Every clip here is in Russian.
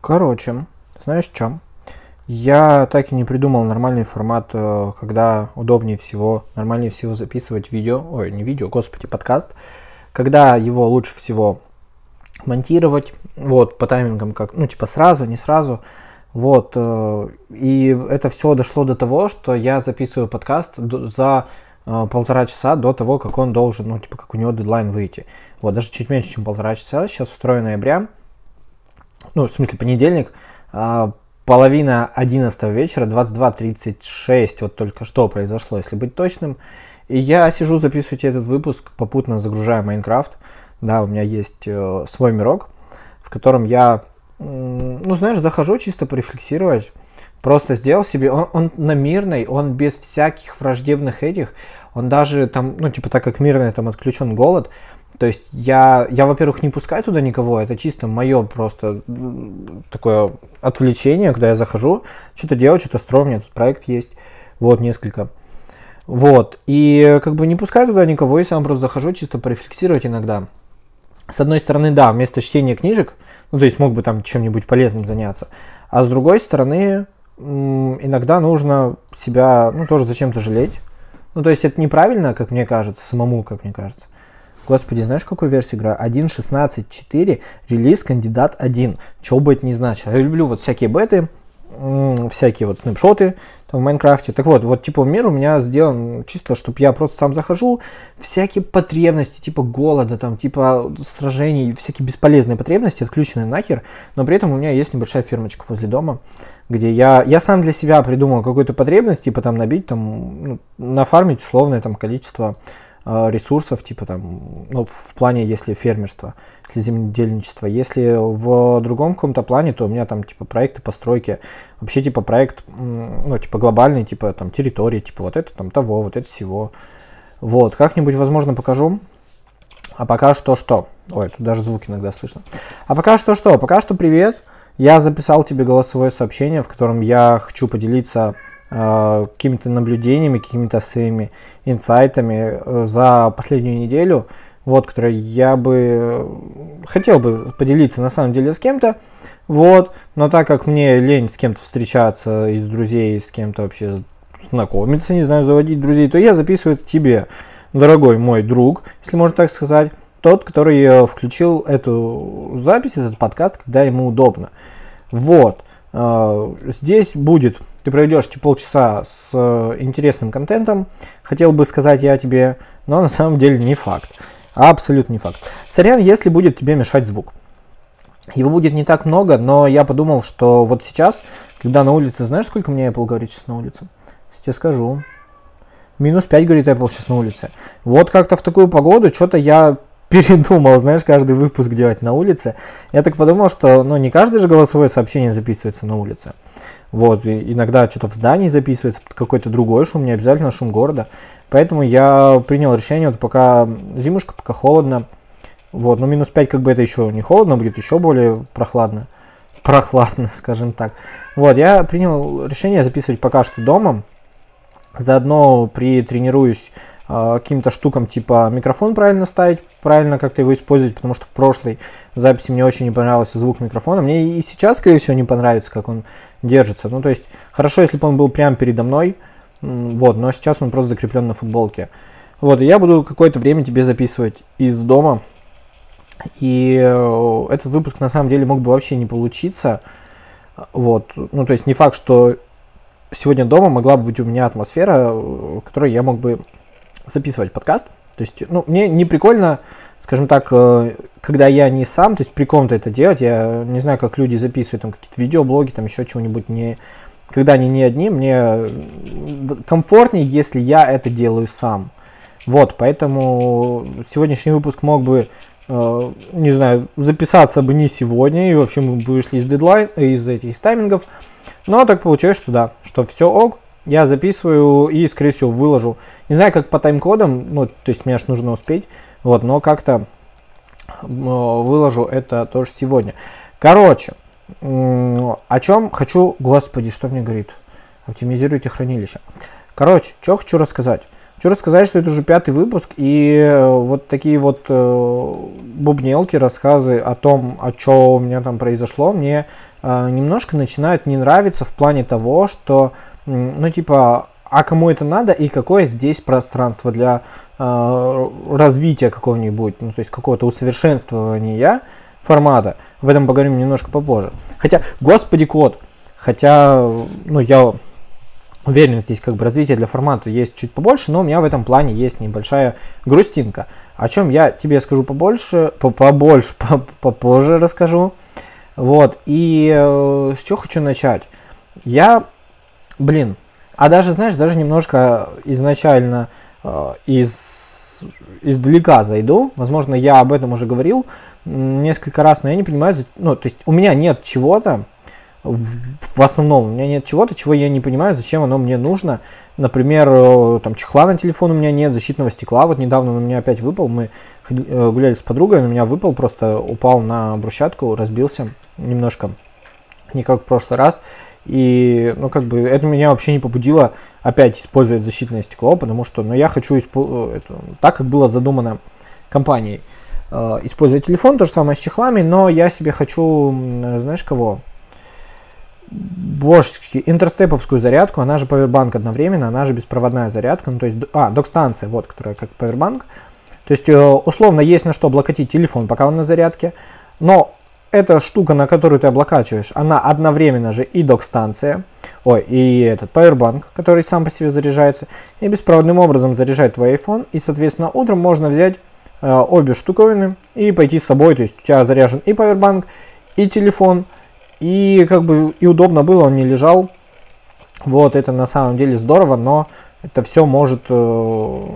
Короче, знаешь что? Я так и не придумал нормальный формат, э, когда удобнее всего, нормальнее всего записывать видео, ой, не видео, господи, подкаст, когда его лучше всего монтировать, вот, по таймингам, как, ну, типа сразу, не сразу, вот, э, и это все дошло до того, что я записываю подкаст за э, полтора часа до того, как он должен, ну, типа, как у него дедлайн выйти. Вот, даже чуть меньше, чем полтора часа, сейчас 2 ноября, ну, в смысле, понедельник, а, половина 11 вечера, 22.36, вот только что произошло, если быть точным. И я сижу, записываю этот выпуск, попутно загружаю Майнкрафт. Да, у меня есть э, свой мирок, в котором я, ну, знаешь, захожу чисто порефлексировать. Просто сделал себе, он, он на мирной, он без всяких враждебных этих, он даже там, ну, типа, так как мирный, там отключен голод, то есть я, я во-первых, не пускаю туда никого, это чисто мое просто такое отвлечение, когда я захожу, что-то делать, что-то строю, у меня тут проект есть, вот, несколько. Вот, и как бы не пускаю туда никого, и сам просто захожу чисто порефлексировать иногда. С одной стороны, да, вместо чтения книжек, ну, то есть мог бы там чем-нибудь полезным заняться, а с другой стороны, иногда нужно себя, ну, тоже зачем-то жалеть. Ну, то есть это неправильно, как мне кажется, самому, как мне кажется. Господи, знаешь, какую версию играю? 1.16.4, релиз кандидат 1. Чего бы это не значило. Я люблю вот всякие беты, всякие вот снапшоты там в Майнкрафте. Так вот, вот типа мир у меня сделан чисто, чтобы я просто сам захожу, всякие потребности, типа голода, там, типа сражений, всякие бесполезные потребности отключены нахер, но при этом у меня есть небольшая фермочка возле дома, где я, я сам для себя придумал какую-то потребность, типа там набить, там, ну, нафармить условное там количество ресурсов, типа там, ну, в плане, если фермерство, если земледельничество. Если в другом каком-то плане, то у меня там, типа, проекты постройки, вообще, типа, проект, ну, типа, глобальный, типа, там, территории, типа, вот это, там, того, вот это всего. Вот, как-нибудь, возможно, покажу. А пока что что? Ой, тут даже звуки иногда слышно. А пока что что? Пока что привет. Я записал тебе голосовое сообщение, в котором я хочу поделиться Э, какими-то наблюдениями, какими-то своими инсайтами э, за последнюю неделю, вот, которые я бы хотел бы поделиться на самом деле с кем-то, вот, но так как мне лень с кем-то встречаться, из друзей, с кем-то вообще знакомиться, не знаю, заводить друзей, то я записываю это тебе, дорогой мой друг, если можно так сказать, тот, который э, включил эту запись, этот подкаст, когда ему удобно. Вот. Здесь будет ты проведешь эти полчаса с э, интересным контентом, хотел бы сказать я тебе, но на самом деле не факт. Абсолютно не факт. Сорян, если будет тебе мешать звук. Его будет не так много, но я подумал, что вот сейчас, когда на улице, знаешь, сколько мне Apple говорит сейчас на улице? Сейчас тебе скажу. Минус 5, говорит Apple сейчас на улице. Вот как-то в такую погоду что-то я передумал, знаешь, каждый выпуск делать на улице. Я так подумал, что ну, не каждое же голосовое сообщение записывается на улице. Вот, и иногда что-то в здании записывается, какой-то другой шум, не обязательно шум города. Поэтому я принял решение, вот пока зимушка, пока холодно, вот, но минус 5 как бы это еще не холодно, будет еще более прохладно. Прохладно, скажем так. Вот, я принял решение записывать пока что дома. Заодно притренируюсь каким-то штукам типа микрофон правильно ставить, правильно как-то его использовать, потому что в прошлой записи мне очень не понравился звук микрофона. Мне и сейчас, скорее всего, не понравится, как он держится. Ну, то есть, хорошо, если бы он был прямо передо мной, вот, но сейчас он просто закреплен на футболке. Вот, и я буду какое-то время тебе записывать из дома. И э, этот выпуск на самом деле мог бы вообще не получиться. Вот, ну, то есть не факт, что сегодня дома могла бы быть у меня атмосфера, в которой я мог бы записывать подкаст. То есть, ну, мне не прикольно, скажем так, э, когда я не сам, то есть при ком-то это делать, я не знаю, как люди записывают там какие-то видеоблоги, там еще чего-нибудь, не, когда они не одни, мне комфортнее, если я это делаю сам. Вот, поэтому сегодняшний выпуск мог бы, э, не знаю, записаться бы не сегодня, и вообще мы бы вышли из дедлайн, из этих из таймингов, но так получилось, что да, что все ок, я записываю и, скорее всего, выложу. Не знаю, как по тайм-кодам, ну, то есть мне аж нужно успеть, вот, но как-то выложу это тоже сегодня. Короче, о чем хочу, господи, что мне говорит? Оптимизируйте хранилище. Короче, что хочу рассказать. Хочу рассказать, что это уже пятый выпуск, и э, вот такие вот э, бубнелки, рассказы о том, о чем у меня там произошло, мне э, немножко начинают не нравиться в плане того, что, ну, типа, а кому это надо и какое здесь пространство для э, развития какого-нибудь, ну, то есть какого-то усовершенствования формата. Об этом поговорим немножко попозже. Хотя, господи, код, хотя, ну, я уверен, здесь как бы развитие для формата есть чуть побольше, но у меня в этом плане есть небольшая грустинка, о чем я тебе скажу побольше, побольше, попозже расскажу. Вот, и э, с чего хочу начать? Я, блин, а даже, знаешь, даже немножко изначально э, из, издалека зайду, возможно, я об этом уже говорил несколько раз, но я не понимаю, ну, то есть у меня нет чего-то, в, в основном. У меня нет чего-то, чего я не понимаю, зачем оно мне нужно. Например, э, там чехла на телефон у меня нет, защитного стекла. Вот недавно у меня опять выпал. Мы э, гуляли с подругой, он у меня выпал, просто упал на брусчатку, разбился немножко. Не как в прошлый раз. И, ну, как бы, это меня вообще не побудило опять использовать защитное стекло, потому что, ну, я хочу, испо- э, это, так как было задумано компанией, э, использовать телефон, то же самое с чехлами, но я себе хочу, знаешь, кого? божески, интерстеповскую зарядку, она же Powerbank одновременно, она же беспроводная зарядка, ну то есть, а, док-станция, вот, которая как Powerbank. То есть, э, условно, есть на что облокотить телефон, пока он на зарядке, но эта штука, на которую ты облокачиваешь, она одновременно же и док-станция, ой, и этот Powerbank, который сам по себе заряжается, и беспроводным образом заряжает твой iPhone, и, соответственно, утром можно взять э, обе штуковины и пойти с собой, то есть у тебя заряжен и Powerbank, и телефон, и как бы и удобно было, он не лежал. Вот, это на самом деле здорово, но это все может э,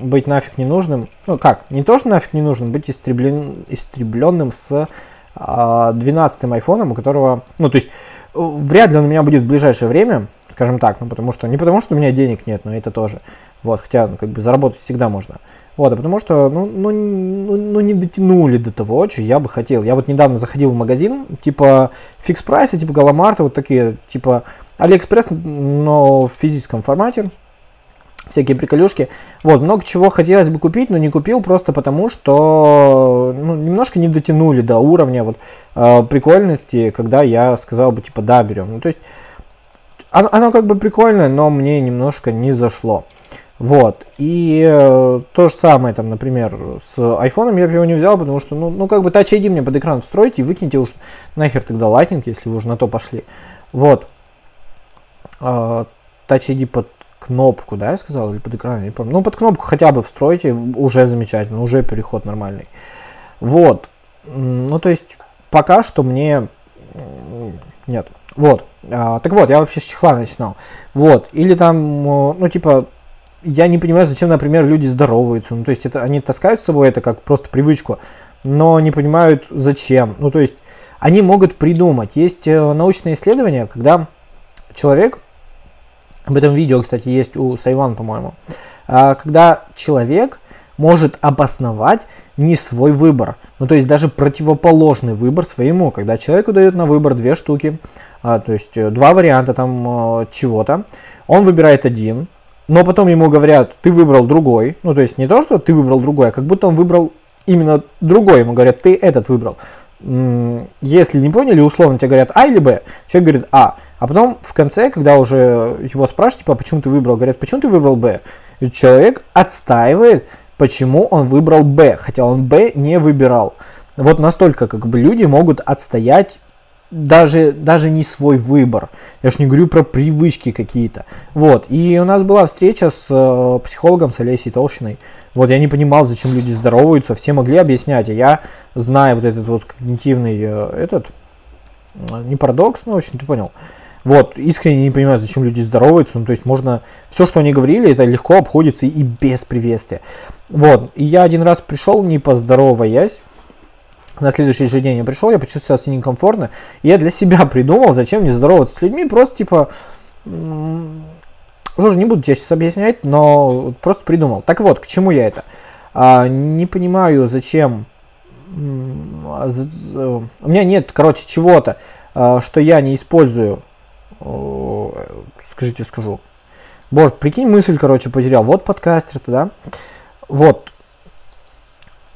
быть нафиг ненужным. Ну как, не то, что нафиг не нужным, быть истреблен, истребленным с 12 айфоном, у которого, ну то есть, вряд ли он у меня будет в ближайшее время, скажем так, ну потому что, не потому что у меня денег нет, но это тоже. Вот, хотя, ну, как бы заработать всегда можно. Вот, а потому что, ну, ну, ну, ну, не дотянули до того, что я бы хотел. Я вот недавно заходил в магазин, типа Fix Price а, типа Галамарта, вот такие, типа Алиэкспресс, но в физическом формате. Всякие приколюшки. Вот, много чего хотелось бы купить, но не купил просто потому, что ну, немножко не дотянули до уровня вот э, прикольности, когда я сказал бы, типа, да, берем. Ну, то есть, оно, оно как бы прикольное, но мне немножко не зашло. Вот. И э, то же самое, там, например, с iPhone я бы его не взял, потому что, ну, ну как бы Touch ID мне под экран встроите и выкиньте уж нахер тогда Lightning, если вы уже на то пошли. Вот. Э, Touch ID под кнопку, да, я сказал, или под экран, не помню. Ну, под кнопку хотя бы встройте, уже замечательно, уже переход нормальный. Вот. Ну, то есть, пока что мне... Нет. Вот. А, так вот, я вообще с чехла начинал. Вот. Или там, ну, типа, я не понимаю, зачем, например, люди здороваются. Ну, то есть это они таскают с собой это как просто привычку, но не понимают зачем. Ну, то есть они могут придумать. Есть э, научные исследования, когда человек, об этом видео, кстати, есть у Сайван, по-моему, а, когда человек может обосновать не свой выбор. Ну, то есть даже противоположный выбор своему, когда человеку дают на выбор две штуки, а, то есть э, два варианта там э, чего-то, он выбирает один, но потом ему говорят, ты выбрал другой. Ну, то есть не то, что ты выбрал другой, а как будто он выбрал именно другой. Ему говорят, ты этот выбрал. Если не поняли, условно тебе говорят А или Б, человек говорит А. А потом в конце, когда уже его спрашивают, типа, «А почему ты выбрал, говорят, почему ты выбрал Б? Человек отстаивает, почему он выбрал Б, хотя он Б не выбирал. Вот настолько как бы люди могут отстоять даже, даже не свой выбор. Я же не говорю про привычки какие-то. Вот. И у нас была встреча с э, психологом, с Олесей Толщиной. Вот я не понимал, зачем люди здороваются. Все могли объяснять. А я, зная вот этот вот когнитивный э, этот, э, не парадокс, но, в общем, ты понял. Вот, искренне не понимаю, зачем люди здороваются. Ну, то есть можно... Все, что они говорили, это легко обходится и без приветствия. Вот. И я один раз пришел, не поздороваясь, на следующий же день я пришел, я почувствовал себя некомфортно, и я для себя придумал, зачем мне здороваться с людьми, просто типа, тоже не буду тебе сейчас объяснять, но просто придумал. Так вот, к чему я это? А, не понимаю, зачем, у меня нет, короче, чего-то, а, что я не использую, скажите, скажу, Боже, прикинь, мысль, короче, потерял. Вот подкастер-то, да? Вот.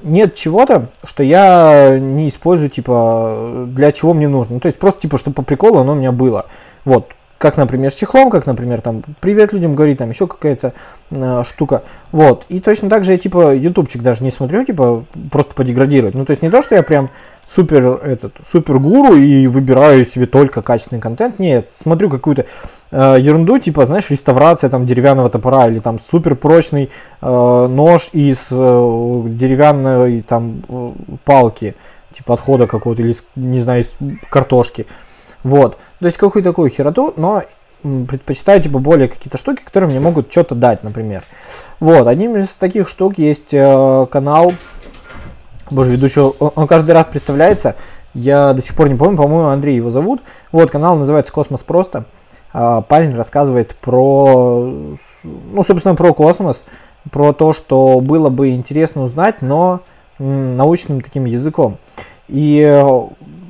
Нет чего-то, что я не использую, типа, для чего мне нужно. Ну, то есть просто, типа, чтобы по приколу оно у меня было. Вот как, например, с чехлом, как, например, там, привет людям говорить, там, еще какая-то э, штука, вот, и точно так же я, типа, ютубчик даже не смотрю, типа, просто подеградировать, ну, то есть не то, что я прям супер, этот, супер гуру и выбираю себе только качественный контент, нет, смотрю какую-то э, ерунду, типа, знаешь, реставрация, там, деревянного топора, или, там, супер прочный э, нож из э, деревянной, там, э, палки, типа, отхода какого-то, или, не знаю, из картошки, вот, то есть какую-то такую хероту, но предпочитаю типа более какие-то штуки, которые мне могут что-то дать, например. Вот, одним из таких штук есть э, канал, боже, ведущий, он, каждый раз представляется, я до сих пор не помню, по-моему, Андрей его зовут. Вот, канал называется «Космос просто». Э, парень рассказывает про, ну, собственно, про космос, про то, что было бы интересно узнать, но научным таким языком. И э,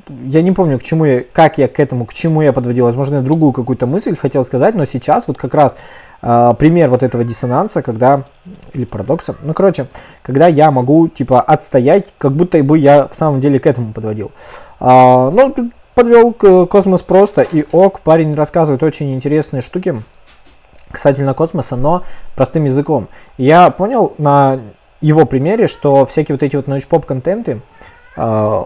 я не помню, к чему я, как я к этому, к чему я подводил. Возможно, я другую какую-то мысль хотел сказать, но сейчас вот как раз э, пример вот этого диссонанса, когда, или парадокса, ну, короче, когда я могу, типа, отстоять, как будто бы я в самом деле к этому подводил. Э, ну, подвел к космос просто, и ок, парень рассказывает очень интересные штуки касательно космоса, но простым языком. Я понял на его примере, что всякие вот эти вот научпоп контенты, э,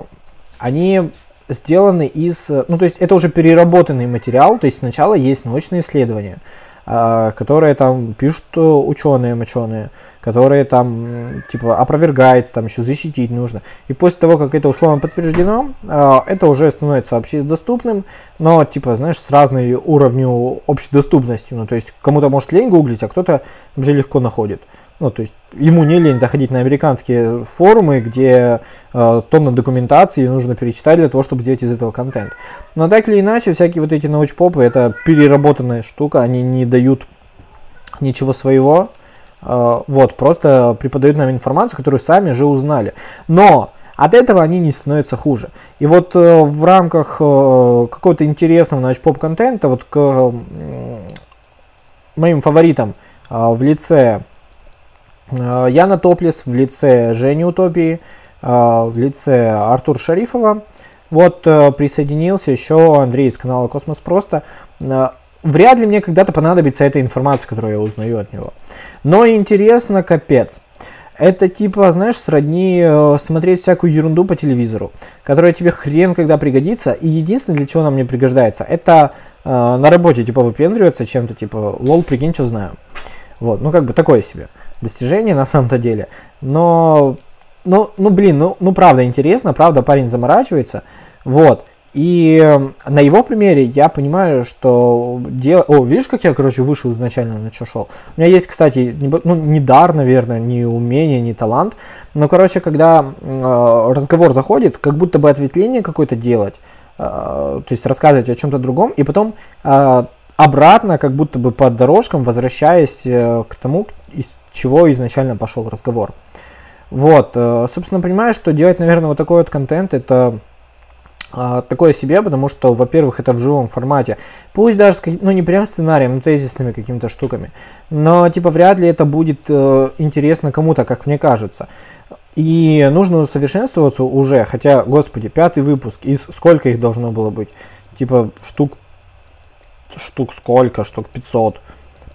они сделаны из... Ну, то есть это уже переработанный материал, то есть сначала есть научные исследования, а, которые там пишут ученые, моченые, которые там, типа, опровергается, там еще защитить нужно. И после того, как это условно подтверждено, а, это уже становится общедоступным, но, типа, знаешь, с разной уровнем общедоступности. Ну, то есть кому-то может лень гуглить, а кто-то вообще легко находит. Ну, то есть ему не лень заходить на американские форумы, где э, тонна документации нужно перечитать для того, чтобы сделать из этого контент. Но так или иначе, всякие вот эти научпопы, это переработанная штука, они не дают ничего своего. Э, вот, просто преподают нам информацию, которую сами же узнали. Но от этого они не становятся хуже. И вот э, в рамках э, какого-то интересного научпоп контента, вот к э, моим фаворитам э, в лице Яна Топлис в лице Жени Утопии, э, в лице Артура Шарифова. Вот э, присоединился еще Андрей из канала Космос Просто. Вряд ли мне когда-то понадобится эта информация, которую я узнаю от него. Но интересно, капец. Это типа, знаешь, сродни э, смотреть всякую ерунду по телевизору, которая тебе хрен когда пригодится. И единственное, для чего она мне пригождается, это э, на работе типа выпендриваться чем-то, типа, лол, прикинь, что знаю. Вот, ну как бы такое себе достижение на самом-то деле. Но, ну, ну блин, ну, ну правда интересно, правда парень заморачивается. Вот. И эм, на его примере я понимаю, что дело... О, видишь, как я, короче, вышел изначально на что шел? У меня есть, кстати, не, ну, не дар, наверное, не умение, не талант. Но, короче, когда э, разговор заходит, как будто бы ответвление какое-то делать, э, то есть рассказывать о чем-то другом, и потом э, обратно, как будто бы по дорожкам, возвращаясь э, к тому, из чего изначально пошел разговор. Вот, э, собственно, понимаю, что делать, наверное, вот такой вот контент, это э, такое себе, потому что, во-первых, это в живом формате. Пусть даже, ну, не прям сценарием, но тезисными какими-то штуками. Но, типа, вряд ли это будет э, интересно кому-то, как мне кажется. И нужно усовершенствоваться уже, хотя, господи, пятый выпуск, из сколько их должно было быть? Типа, штук штук сколько, штук 500.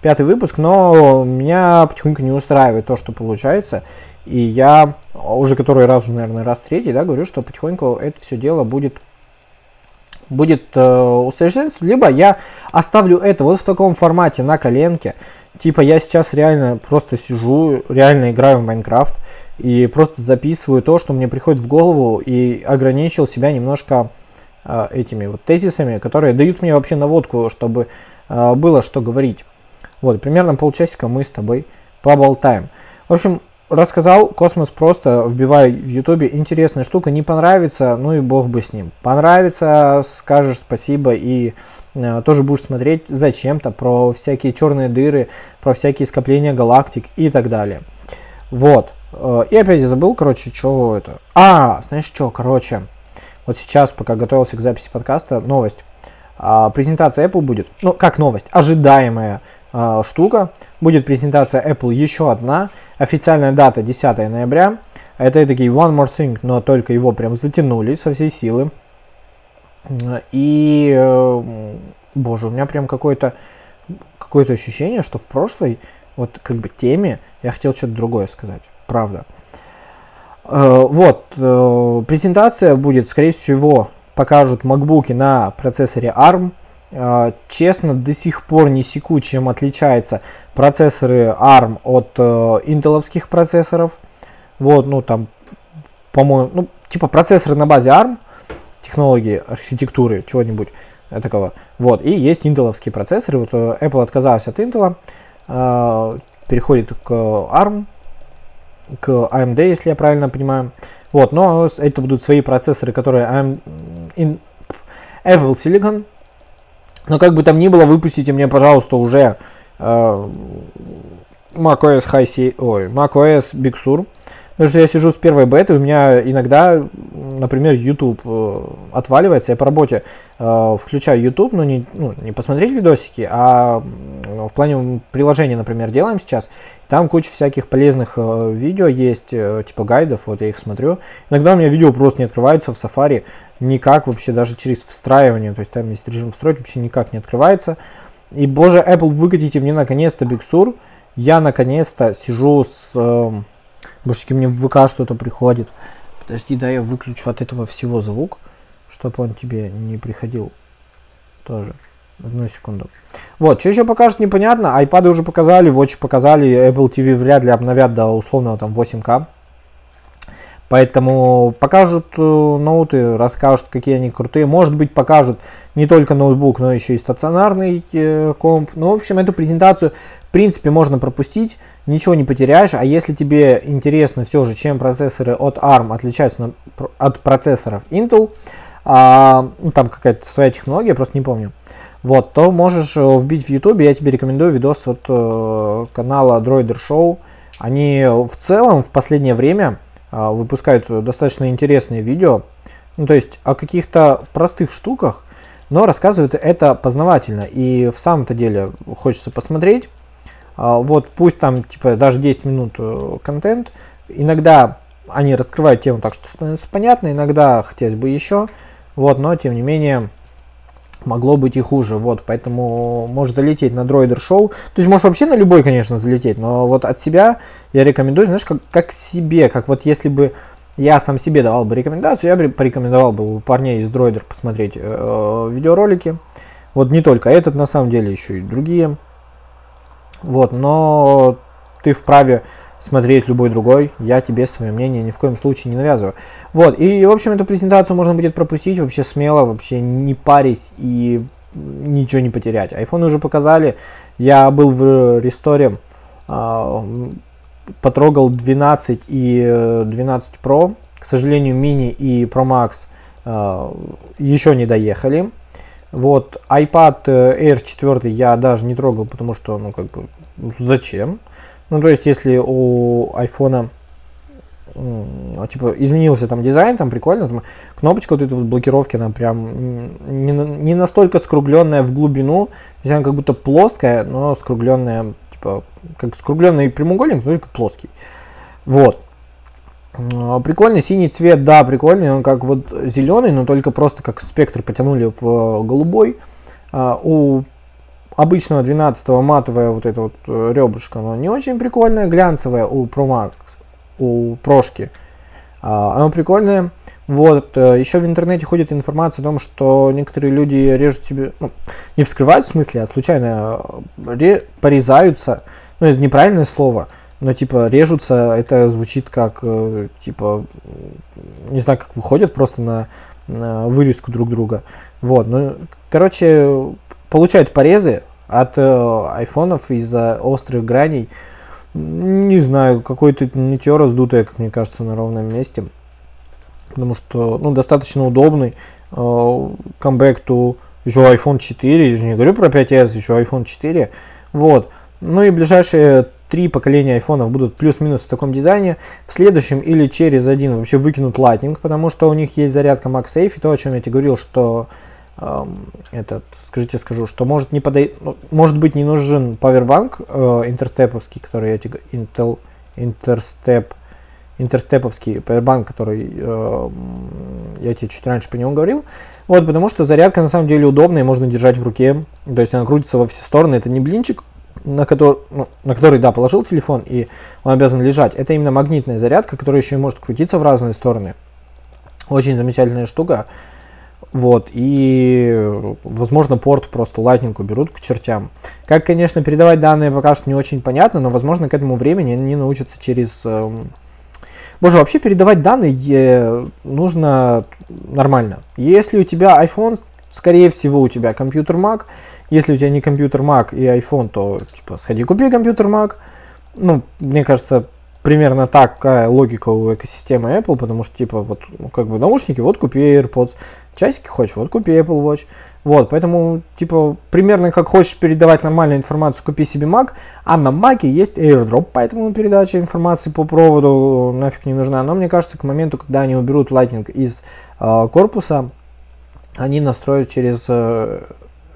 Пятый выпуск, но меня потихоньку не устраивает то, что получается. И я уже который раз, наверное, раз третий, да, говорю, что потихоньку это все дело будет будет э, усовершенствоваться, либо я оставлю это вот в таком формате на коленке. Типа я сейчас реально просто сижу, реально играю в Майнкрафт и просто записываю то, что мне приходит в голову и ограничил себя немножко этими вот тезисами, которые дают мне вообще наводку, чтобы э, было что говорить. Вот, примерно полчасика мы с тобой поболтаем. В общем, рассказал, космос просто вбивай в ютубе, интересная штука, не понравится, ну и бог бы с ним. Понравится, скажешь спасибо и э, тоже будешь смотреть зачем-то про всякие черные дыры, про всякие скопления галактик и так далее. Вот. Э, и опять я забыл, короче, что это. А, знаешь что, короче, вот сейчас, пока готовился к записи подкаста, новость. а, презентация Apple будет, ну, как новость, ожидаемая а, штука. Будет презентация Apple еще одна. Официальная дата 10 ноября. Это такие One More Thing, но только его прям затянули со всей силы. И, э, боже, у меня прям какое-то какое-то ощущение, что в прошлой вот как бы теме я хотел что-то другое сказать. Правда. Э, вот, э, презентация будет, скорее всего, покажут макбуки на процессоре ARM. Э, честно, до сих пор не секу, чем отличаются процессоры ARM от интеловских процессоров. Вот, ну там, по-моему, ну, типа процессоры на базе ARM, технологии, архитектуры, чего-нибудь такого. Вот, и есть интеловские процессоры. Вот Apple отказался от Intel, переходит к ARM, к AMD, если я правильно понимаю. Вот, но это будут свои процессоры, которые AMD, in, Apple Silicon. Но как бы там ни было, выпустите мне, пожалуйста, уже э, macOS High C, ой, macOS Big Sur. Потому что я сижу с первой беты, у меня иногда, например, YouTube э, отваливается. Я по работе э, включаю YouTube, но не, ну, не посмотреть видосики, а в плане приложения, например, делаем сейчас. Там куча всяких полезных э, видео есть, типа гайдов, вот я их смотрю. Иногда у меня видео просто не открывается в Safari, никак вообще, даже через встраивание. То есть там есть режим встроить, вообще никак не открывается. И, боже, Apple, выкатите мне наконец-то Big Sur. Я наконец-то сижу с... Божечки, мне в ВК что-то приходит. Подожди, да я выключу от этого всего звук, чтобы он тебе не приходил тоже. Одну секунду. Вот, что еще покажут, непонятно. Айпады уже показали, Watch показали, Apple TV вряд ли обновят до условного там 8К. Поэтому покажут э, ноуты, расскажут, какие они крутые. Может быть, покажут не только ноутбук, но еще и стационарный э, комп. Ну, в общем, эту презентацию, в принципе, можно пропустить, ничего не потеряешь. А если тебе интересно все же, чем процессоры от ARM отличаются от процессоров Intel, а, ну, там какая-то своя технология, просто не помню, вот, то можешь э, вбить в YouTube. Я тебе рекомендую видос от э, канала Droider Show. Они в целом в последнее время выпускают достаточно интересные видео, ну, то есть о каких-то простых штуках, но рассказывают это познавательно. И в самом-то деле хочется посмотреть. А, вот пусть там типа даже 10 минут э, контент. Иногда они раскрывают тему так, что становится понятно, иногда хотелось бы еще. Вот, но тем не менее могло быть и хуже, вот, поэтому можешь залететь на Дроидер Шоу, то есть можешь вообще на любой, конечно, залететь, но вот от себя я рекомендую, знаешь, как, как себе, как вот если бы я сам себе давал бы рекомендацию, я бы порекомендовал бы у парней из Дроидер посмотреть э, видеоролики, вот не только этот, на самом деле, еще и другие, вот, но ты вправе смотреть любой другой, я тебе свое мнение ни в коем случае не навязываю. Вот, и, в общем, эту презентацию можно будет пропустить вообще смело, вообще не парись и ничего не потерять. iPhone уже показали, я был в ресторе, а, потрогал 12 и 12 э, Pro, к сожалению, мини и Pro Max а, еще не доехали. Вот, iPad Air 4 я даже не трогал, потому что, ну, как бы, зачем? Ну, то есть, если у айфона типа изменился там дизайн, там прикольно, там кнопочка вот этой вот блокировки, она прям не, не настолько скругленная в глубину, то есть она как будто плоская, но скругленная, типа, как скругленный прямоугольник, только плоский. Вот. А, прикольный синий цвет, да, прикольный, он как вот зеленый, но только просто как спектр потянули в голубой. А, у обычного 12 матовая вот эта вот э, ребрышко, но не очень прикольная, глянцевая у Pro Max, у прошки. А, оно прикольное. Вот, э, еще в интернете ходит информация о том, что некоторые люди режут себе, ну, не вскрывают в смысле, а случайно э, ре, порезаются. Ну, это неправильное слово, но типа режутся, это звучит как, типа, не знаю, как выходят просто на, на вырезку друг друга. Вот, ну, короче, получают порезы, от э, айфонов из-за острых граней. Не знаю, какой-то нытье раздутое, как мне кажется, на ровном месте. Потому что, ну, достаточно удобный. Э, камбэк to еще iPhone 4, я не говорю про 5s, еще iPhone 4. Вот. Ну и ближайшие три поколения айфонов будут плюс-минус в таком дизайне. В следующем или через один вообще выкинут Lightning, потому что у них есть зарядка MagSafe. И то, о чем я тебе говорил, что этот, скажите, скажу, что может не подой... Ну, может быть не нужен павербанк э, интерстеповский, который я Intel Интерстеп интерстеповский павербанк, который э, я тебе чуть раньше по нему говорил. Вот, потому что зарядка на самом деле удобная, можно держать в руке. То есть она крутится во все стороны. Это не блинчик, на который, ну, на который, да, положил телефон, и он обязан лежать. Это именно магнитная зарядка, которая еще и может крутиться в разные стороны. Очень замечательная штука. Вот, и, возможно, порт просто лайтнинг уберут к чертям. Как, конечно, передавать данные пока что не очень понятно, но, возможно, к этому времени они научатся через... Э, Боже, вообще передавать данные нужно нормально. Если у тебя iPhone, скорее всего, у тебя компьютер Mac. Если у тебя не компьютер Mac и iPhone, то, типа, сходи купи компьютер Mac. Ну, мне кажется, примерно такая логика у экосистемы Apple, потому что, типа, вот, ну, как бы наушники, вот купи AirPods, часики хочешь, вот купи Apple Watch. Вот, поэтому, типа, примерно как хочешь передавать нормальную информацию, купи себе Mac, а на Mac есть AirDrop, поэтому передача информации по проводу нафиг не нужна. Но мне кажется, к моменту, когда они уберут Lightning из э, корпуса, они настроят через э,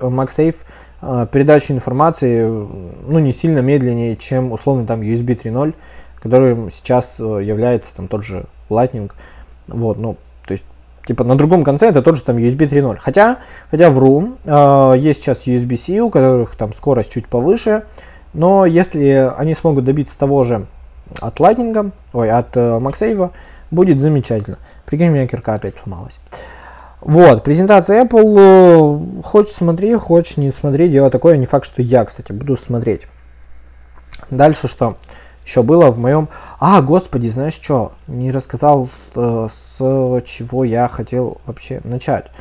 MagSafe э, передачу информации, ну, не сильно медленнее, чем, условно, там USB 3.0 которым сейчас э, является там тот же Lightning. Вот, ну, то есть, типа на другом конце это тот же там USB 3.0. Хотя, хотя вру, э, есть сейчас USB-C, у которых там скорость чуть повыше, но если они смогут добиться того же от Lightning, ой, от э, MagSafe, будет замечательно. Прикинь, у меня кирка опять сломалась. Вот, презентация Apple, э, хочешь смотри, хочешь не смотри, дело такое, не факт, что я, кстати, буду смотреть. Дальше что? Еще было в моем... А, господи, знаешь что? Не рассказал, э, с чего я хотел вообще начать.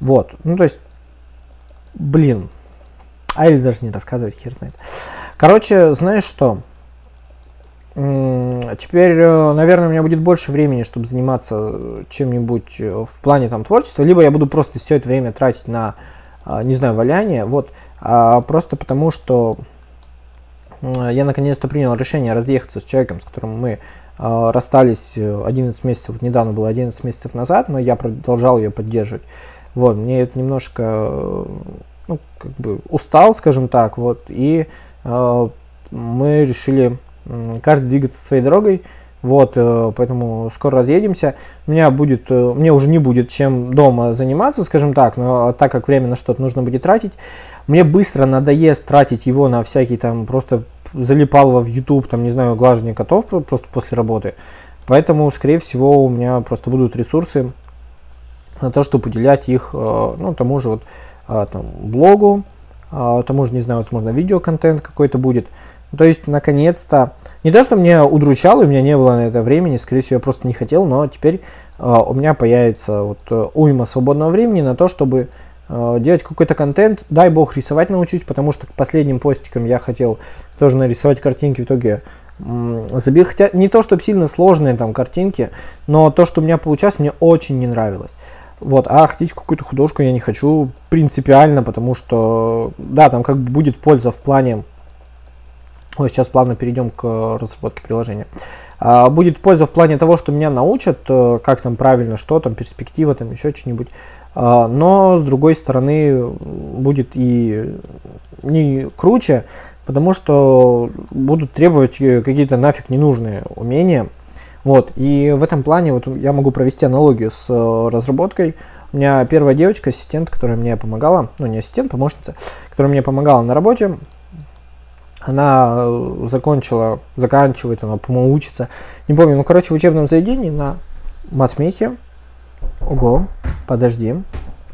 Вот, ну то есть, блин. А или даже не рассказывать, хер знает. Короче, знаешь что? Теперь, э, наверное, у меня будет больше времени, чтобы заниматься чем-нибудь э, в плане там творчества, либо я буду просто все это время тратить на, э, не знаю, валяние, вот, а просто потому что я наконец-то принял решение разъехаться с человеком, с которым мы э, расстались 11 месяцев, вот недавно было 11 месяцев назад, но я продолжал ее поддерживать. Вот, мне это немножко, ну, как бы устал, скажем так, вот, и э, мы решили э, каждый двигаться своей дорогой, вот, э, поэтому скоро разъедемся. У меня будет, э, мне уже не будет чем дома заниматься, скажем так, но так как время на что-то нужно будет тратить, мне быстро надоест тратить его на всякие там просто залипалово в YouTube, там, не знаю, глажение котов просто после работы. Поэтому, скорее всего, у меня просто будут ресурсы на то, чтобы уделять их, э, ну, тому же вот там, блогу, тому же, не знаю, возможно, видеоконтент какой-то будет. То есть, наконец-то, не то, что мне удручало, у меня не было на это времени, скорее всего, я просто не хотел, но теперь э, у меня появится вот э, уйма свободного времени на то, чтобы э, делать какой-то контент. Дай бог рисовать научусь, потому что к последним постикам я хотел тоже нарисовать картинки, в итоге забил. Хотя не то, чтобы сильно сложные там картинки, но то, что у меня получалось, мне очень не нравилось. Вот, а хотеть какую-то художку я не хочу принципиально, потому что, да, там как бы будет польза в плане вот сейчас плавно перейдем к разработке приложения. А, будет польза в плане того, что меня научат, э, как там правильно, что там, перспектива, там еще что-нибудь. А, но, с другой стороны, будет и не круче, потому что будут требовать э, какие-то нафиг ненужные умения. Вот, и в этом плане вот я могу провести аналогию с разработкой. У меня первая девочка, ассистент, которая мне помогала, ну не ассистент, помощница, которая мне помогала на работе, она э, закончила, заканчивает, она, по-моему, учится, не помню, ну, короче, в учебном заведении на матмехе. Ого, подожди.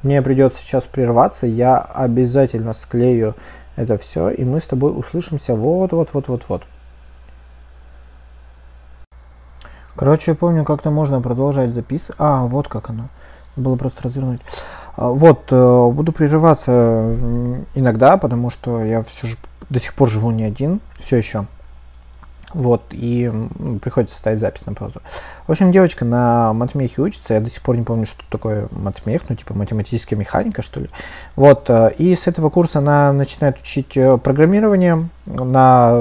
Мне придется сейчас прерваться, я обязательно склею это все, и мы с тобой услышимся вот-вот-вот-вот-вот. Короче, я помню, как-то можно продолжать записывать. А, вот как оно. Было просто развернуть. А, вот, э, буду прерываться иногда, потому что я все же до сих пор живу не один, все еще. Вот, и приходится ставить запись на паузу. В общем, девочка на матмехе учится, я до сих пор не помню, что такое матмех, ну, типа математическая механика, что ли. Вот, э, и с этого курса она начинает учить э, программирование на,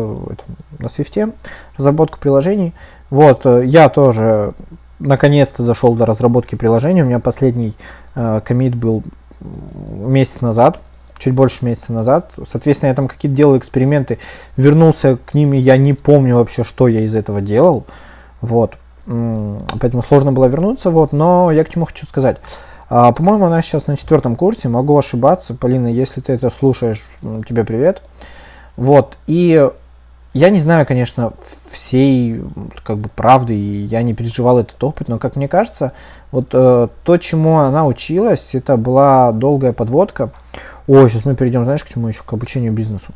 на Swift, разработку приложений. Вот, э, я тоже наконец-то дошел до разработки приложения, у меня последний э, комит был месяц назад, чуть больше месяца назад. Соответственно, я там какие-то делал эксперименты, вернулся к ним, и я не помню вообще, что я из этого делал. Вот. Поэтому сложно было вернуться, вот. Но я к чему хочу сказать. А, по-моему, она сейчас на четвертом курсе, могу ошибаться. Полина, если ты это слушаешь, тебе привет. Вот. И я не знаю, конечно, всей как бы правды, и я не переживал этот опыт, но, как мне кажется, вот э, то, чему она училась, это была долгая подводка. О, сейчас мы перейдем, знаешь, к чему еще? К обучению бизнесу.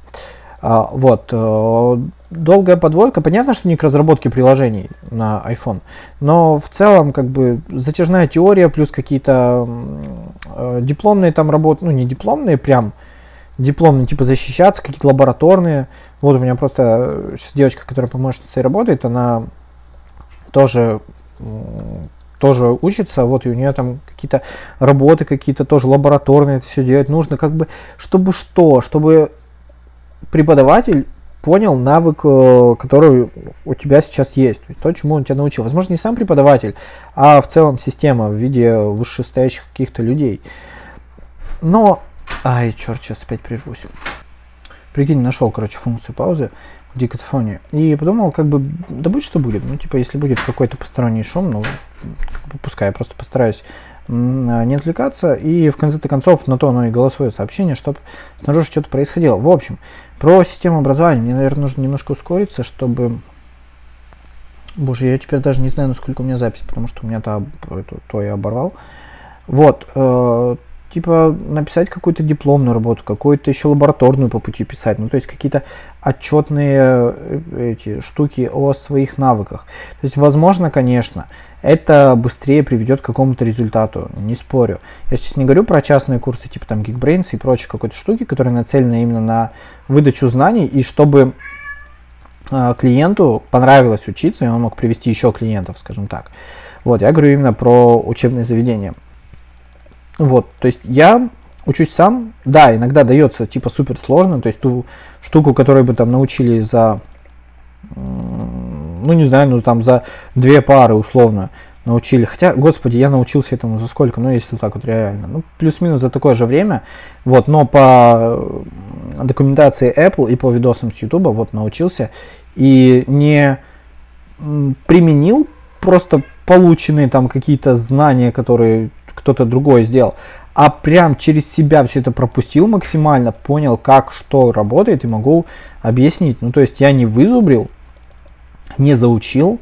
А, вот, э, долгая подводка. Понятно, что не к разработке приложений на iPhone, но в целом, как бы, затяжная теория плюс какие-то э, дипломные там работы, ну, не дипломные прям, дипломные, типа защищаться, какие-то лабораторные. Вот у меня просто сейчас девочка, которая помощницей работает, она тоже тоже учится, вот и у нее там какие-то работы, какие-то тоже лабораторные это все делать нужно, как бы, чтобы что, чтобы преподаватель понял навык, э, который у тебя сейчас есть, то, есть то, чему он тебя научил. Возможно, не сам преподаватель, а в целом система в виде вышестоящих каких-то людей. Но Ай, черт, сейчас опять прервусь. Прикинь, нашел, короче, функцию паузы в дикатофоне. И подумал, как бы, да будет что будет. Ну, типа, если будет какой-то посторонний шум, ну, пускай, я просто постараюсь не отвлекаться. И в конце концов на то оно и голосовое сообщение, чтобы снаружи что-то происходило. В общем, про систему образования. Мне, наверное, нужно немножко ускориться, чтобы... Боже, я теперь даже не знаю, насколько у меня запись, потому что у меня то, то, то я оборвал. Вот, э, типа написать какую-то дипломную работу, какую-то еще лабораторную по пути писать, ну то есть какие-то отчетные э, эти штуки о своих навыках. То есть возможно, конечно, это быстрее приведет к какому-то результату, не спорю. Я сейчас не говорю про частные курсы типа там Geekbrains и прочие какой-то штуки, которые нацелены именно на выдачу знаний и чтобы э, клиенту понравилось учиться, и он мог привести еще клиентов, скажем так. Вот, я говорю именно про учебные заведения. Вот, то есть я учусь сам, да, иногда дается типа супер сложно, то есть ту штуку, которую бы там научили за, ну не знаю, ну там за две пары условно научили. Хотя, господи, я научился этому за сколько, ну если так вот реально, ну плюс-минус за такое же время, вот, но по документации Apple и по видосам с YouTube вот научился и не применил просто полученные там какие-то знания, которые кто-то другой сделал, а прям через себя все это пропустил максимально, понял, как что работает и могу объяснить. Ну, то есть я не вызубрил, не заучил,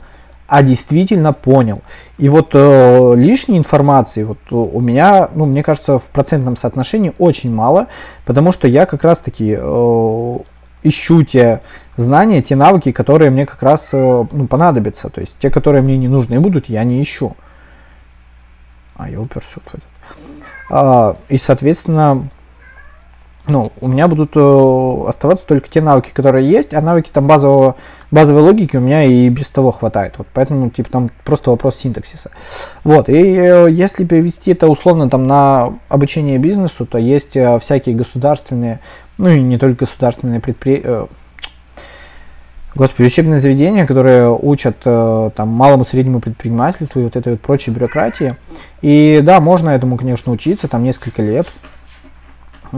а действительно понял. И вот э, лишней информации вот у меня, ну, мне кажется, в процентном соотношении очень мало, потому что я как раз-таки э, ищу те знания, те навыки, которые мне как раз э, ну, понадобятся. То есть те, которые мне не нужны будут, я не ищу. А, я уперся в этот. А, и, соответственно, ну, у меня будут э, оставаться только те навыки, которые есть, а навыки там базового, базовой логики у меня и без того хватает. Вот поэтому, типа, там просто вопрос синтаксиса. Вот, и э, если перевести это условно там на обучение бизнесу, то есть э, всякие государственные, ну и не только государственные предприятия, э, Господи, учебные заведения, которые учат там малому среднему предпринимательству и вот этой вот прочей бюрократии. И да, можно этому, конечно, учиться, там несколько лет.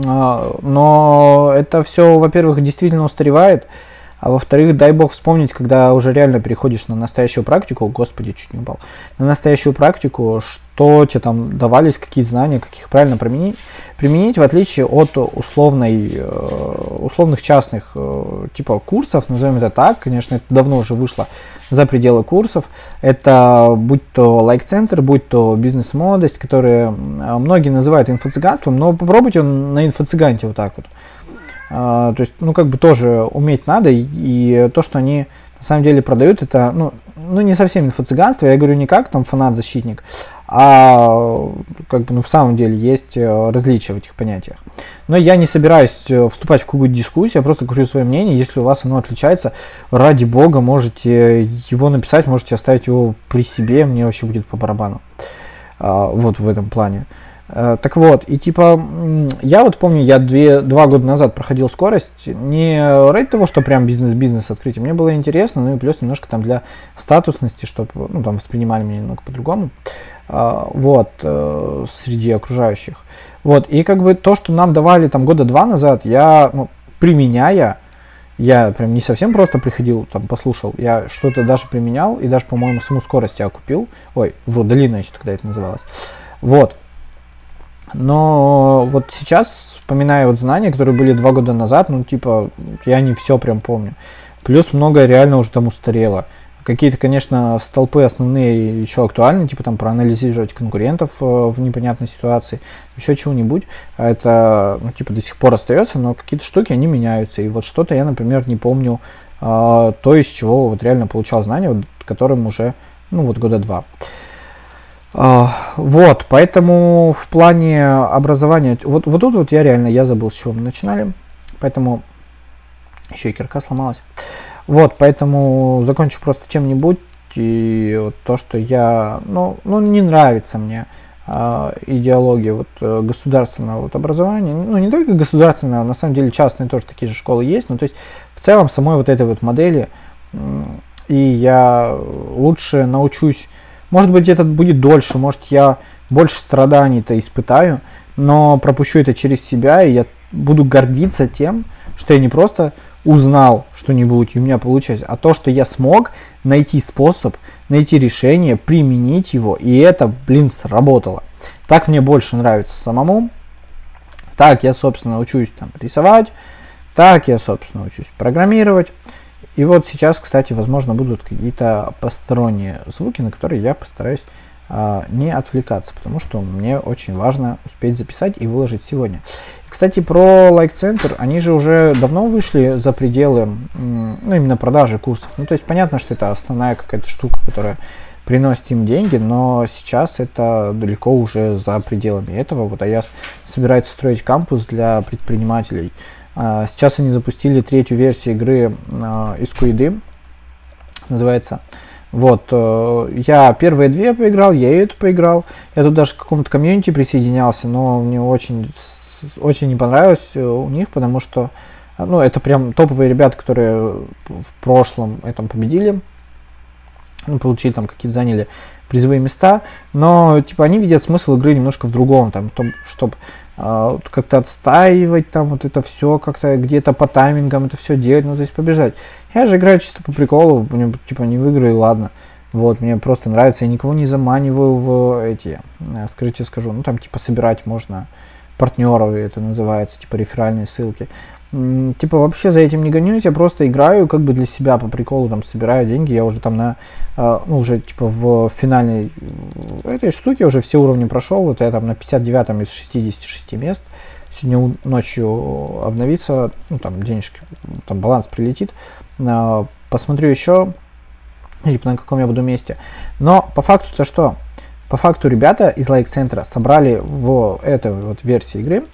А, но это все, во-первых, действительно устаревает. А во-вторых, дай бог вспомнить, когда уже реально переходишь на настоящую практику, господи, чуть не упал, на настоящую практику, что тебе там давались, какие знания, как их правильно применить, применить в отличие от условной, э, условных частных э, типа курсов, назовем это так, конечно, это давно уже вышло за пределы курсов, это будь то лайк-центр, будь то бизнес-молодость, которые многие называют инфо-цыганством, но попробуйте на инфо-цыганте вот так вот. А, то есть, ну, как бы тоже уметь надо, и, и то, что они на самом деле продают, это, ну, ну не совсем инфо-цыганство, я говорю не как там фанат-защитник, а как бы, ну, в самом деле есть э, различия в этих понятиях. Но я не собираюсь э, вступать в какую-то дискуссию, я просто говорю свое мнение, если у вас оно отличается, ради бога, можете его написать, можете оставить его при себе, мне вообще будет по барабану. А, вот в этом плане. Э, так вот, и типа, я вот помню, я две, два года назад проходил скорость, не ради того, что прям бизнес-бизнес открытие, мне было интересно, ну и плюс немножко там для статусности, чтобы, ну там воспринимали меня немного по-другому. а, вот, э, среди окружающих. Вот, и как бы то, что нам давали там года два назад, я, ну, применяя, я прям не совсем просто приходил, там, послушал, я что-то даже применял, и даже, по-моему, саму скорость я купил. Ой, в долина еще тогда это называлось. Вот. Но вот сейчас, вспоминая вот знания, которые были два года назад, ну, типа, я не все прям помню. Плюс многое реально уже там устарело. Какие-то, конечно, столпы основные еще актуальны, типа там проанализировать конкурентов э, в непонятной ситуации, еще чего-нибудь. Это, ну, типа, до сих пор остается, но какие-то штуки, они меняются. И вот что-то я, например, не помню э, то, из чего вот реально получал знания, вот, которым уже, ну, вот года два. Uh, вот, поэтому в плане образования, вот, вот тут вот я реально, я забыл, с чего мы начинали, поэтому еще и кирка сломалась. Вот, поэтому закончу просто чем-нибудь. И вот то, что я, ну, ну не нравится мне э, идеология вот, э, государственного вот, образования. Ну, не только государственного, на самом деле частные тоже такие же школы есть. Ну, то есть, в целом, самой вот этой вот модели. И я лучше научусь, может быть, это будет дольше, может, я больше страданий-то испытаю, но пропущу это через себя, и я буду гордиться тем, что я не просто узнал что-нибудь, и у меня получилось, а то, что я смог найти способ, найти решение, применить его, и это, блин, сработало. Так мне больше нравится самому. Так я, собственно, учусь там рисовать. Так я, собственно, учусь программировать. И вот сейчас, кстати, возможно, будут какие-то посторонние звуки, на которые я постараюсь а, не отвлекаться, потому что мне очень важно успеть записать и выложить сегодня. Кстати, про лайк-центр, они же уже давно вышли за пределы, ну, именно продажи курсов. Ну, то есть понятно, что это основная какая-то штука, которая приносит им деньги, но сейчас это далеко уже за пределами этого. Вот АЯС собирается строить кампус для предпринимателей. А, сейчас они запустили третью версию игры а, из Куиды, называется. Вот, э, я первые две поиграл, я и эту поиграл. Я тут даже к какому-то комьюнити присоединялся, но мне очень очень не понравилось э, у них, потому что э, ну, это прям топовые ребята, которые в прошлом этом победили, ну, получили там какие-то заняли призовые места, но типа они видят смысл игры немножко в другом, там, том, чтобы как-то отстаивать там вот это все, как-то где-то по таймингам это все делать, ну то есть побеждать. Я же играю чисто по приколу, мне, типа не выиграю, ладно. Вот, мне просто нравится, я никого не заманиваю в эти, э, скажите, скажу, ну там типа собирать можно партнеров, это называется, типа реферальные ссылки. Типа вообще за этим не гонюсь, я просто играю как бы для себя по приколу, там собираю деньги, я уже там на, э, ну уже типа в финальной этой штуке уже все уровни прошел, вот я там на 59 из 66 мест, сегодня ночью обновиться, ну там денежки, там баланс прилетит, э, посмотрю еще, типа на каком я буду месте. Но по факту-то что? По факту ребята из Like центра собрали в этой вот версии игры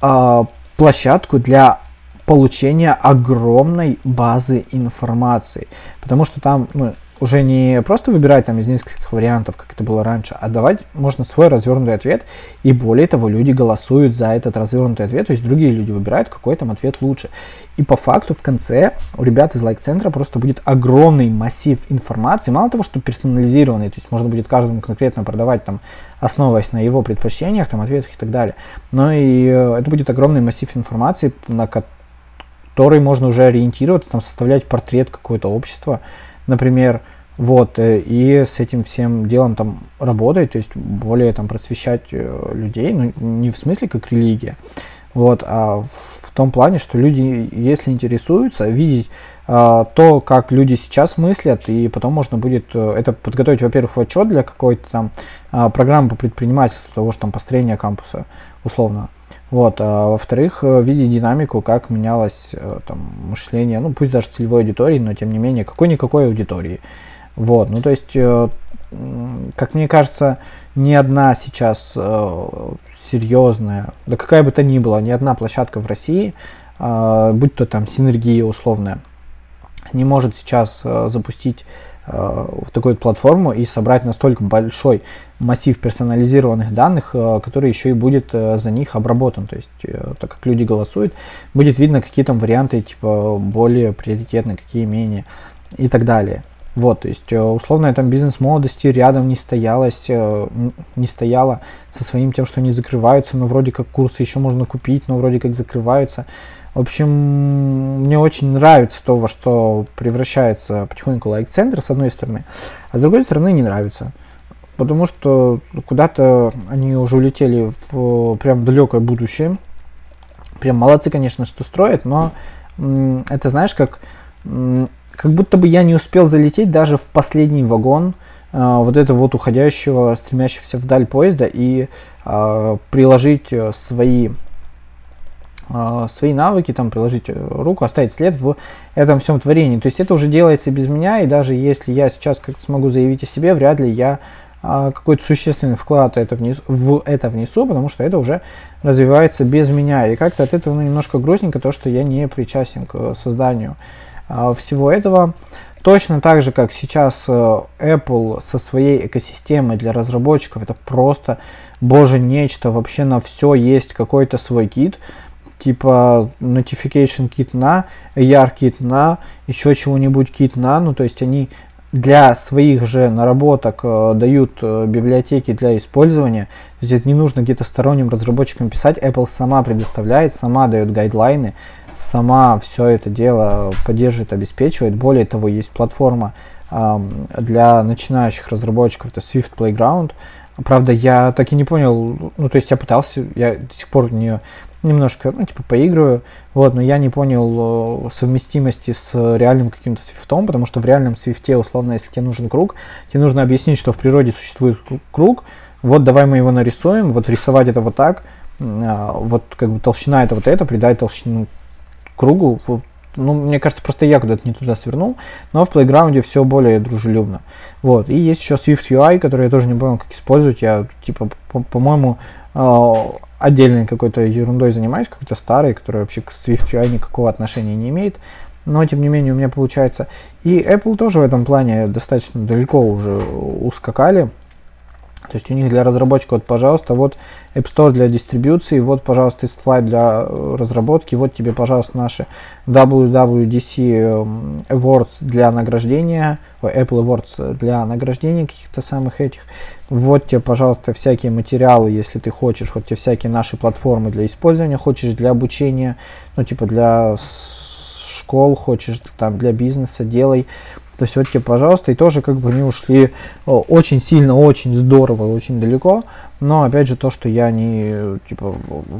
э, площадку для получения огромной базы информации. Потому что там ну, уже не просто выбирать там из нескольких вариантов, как это было раньше, а давать можно свой развернутый ответ, и более того, люди голосуют за этот развернутый ответ, то есть другие люди выбирают, какой там ответ лучше. И по факту в конце у ребят из лайк-центра просто будет огромный массив информации, мало того, что персонализированный, то есть можно будет каждому конкретно продавать там, основываясь на его предпочтениях, там, ответах и так далее, но и э, это будет огромный массив информации, на который можно уже ориентироваться, там, составлять портрет какое-то общества, например, вот, э, и с этим всем делом там работать, то есть более там просвещать э, людей, ну, не в смысле как религия, вот, а в том плане, что люди, если интересуются, видеть а, то, как люди сейчас мыслят, и потом можно будет э, это подготовить, во-первых, в отчет для какой-то там а, программы по предпринимательству, того же там построения кампуса, условно, вот, а во-вторых, э, видеть динамику, как менялось э, там, мышление, ну пусть даже целевой аудитории, но тем не менее, какой-никакой аудитории. Вот, ну то есть, э, как мне кажется, ни одна сейчас серьезная, да какая бы то ни была, ни одна площадка в России, будь то там синергия условная, не может сейчас запустить в такую платформу и собрать настолько большой массив персонализированных данных, э, который еще и будет э, за них обработан. То есть, так как люди голосуют, будет видно, какие там варианты типа более приоритетные, какие менее и так далее. Вот, то есть, условно, там бизнес молодости рядом не стоялось, не стояло со своим тем, что они закрываются, но вроде как курсы еще можно купить, но вроде как закрываются. В общем, мне очень нравится то, во что превращается потихоньку лайк-центр, с одной стороны, а с другой стороны не нравится. Потому что куда-то они уже улетели в прям далекое будущее. Прям молодцы, конечно, что строят, но это знаешь, как, как будто бы я не успел залететь даже в последний вагон э, вот этого вот уходящего, стремящегося вдаль поезда и э, приложить свои а, свои навыки, там, приложить э, руку, оставить след в этом всем творении. То есть это уже делается без меня, и даже если я сейчас как-то смогу заявить о себе, вряд ли я какой-то существенный вклад это внесу, в это внесу, потому что это уже развивается без меня. И как-то от этого ну, немножко грустненько то, что я не причастен к созданию а, всего этого. Точно так же, как сейчас э, Apple со своей экосистемой для разработчиков, это просто, боже, нечто, вообще на все есть какой-то свой кит типа notification kit на, AR kit на, еще чего-нибудь kit на, ну то есть они для своих же наработок э, дают э, библиотеки для использования. Это не нужно где-то сторонним разработчикам писать. Apple сама предоставляет, сама дает гайдлайны, сама все это дело поддерживает, обеспечивает. Более того, есть платформа для начинающих разработчиков, это Swift Playground. Правда, я так и не понял, ну то есть я пытался, я до сих пор не немножко, ну, типа, поигрываю, вот, но я не понял э, совместимости с реальным каким-то свифтом, потому что в реальном свифте, условно, если тебе нужен круг, тебе нужно объяснить, что в природе существует круг, вот давай мы его нарисуем, вот рисовать это вот так, а, вот как бы толщина это вот это, придать толщину кругу, ну, мне кажется, просто я куда-то не туда свернул, но в плейграунде все более дружелюбно. Вот, и есть еще Swift UI, который я тоже не понял, как использовать, я, типа, по-моему, а, отдельной какой-то ерундой занимаюсь, какой-то старой, которая вообще к Swift UI никакого отношения не имеет. Но, тем не менее, у меня получается. И Apple тоже в этом плане достаточно далеко уже ускакали. То есть у них для разработчика, вот, пожалуйста, вот App Store для дистрибуции, вот, пожалуйста, Istfly для э, разработки, вот тебе, пожалуйста, наши WWDC эм, Awards для награждения, Apple Awards для награждения каких-то самых этих. Вот тебе, пожалуйста, всякие материалы, если ты хочешь, вот тебе всякие наши платформы для использования, хочешь для обучения, ну, типа для школ, хочешь там для бизнеса, делай. То есть вот тебе, пожалуйста, и тоже как бы они ушли очень сильно, очень здорово, очень далеко. Но опять же то, что я не, типа,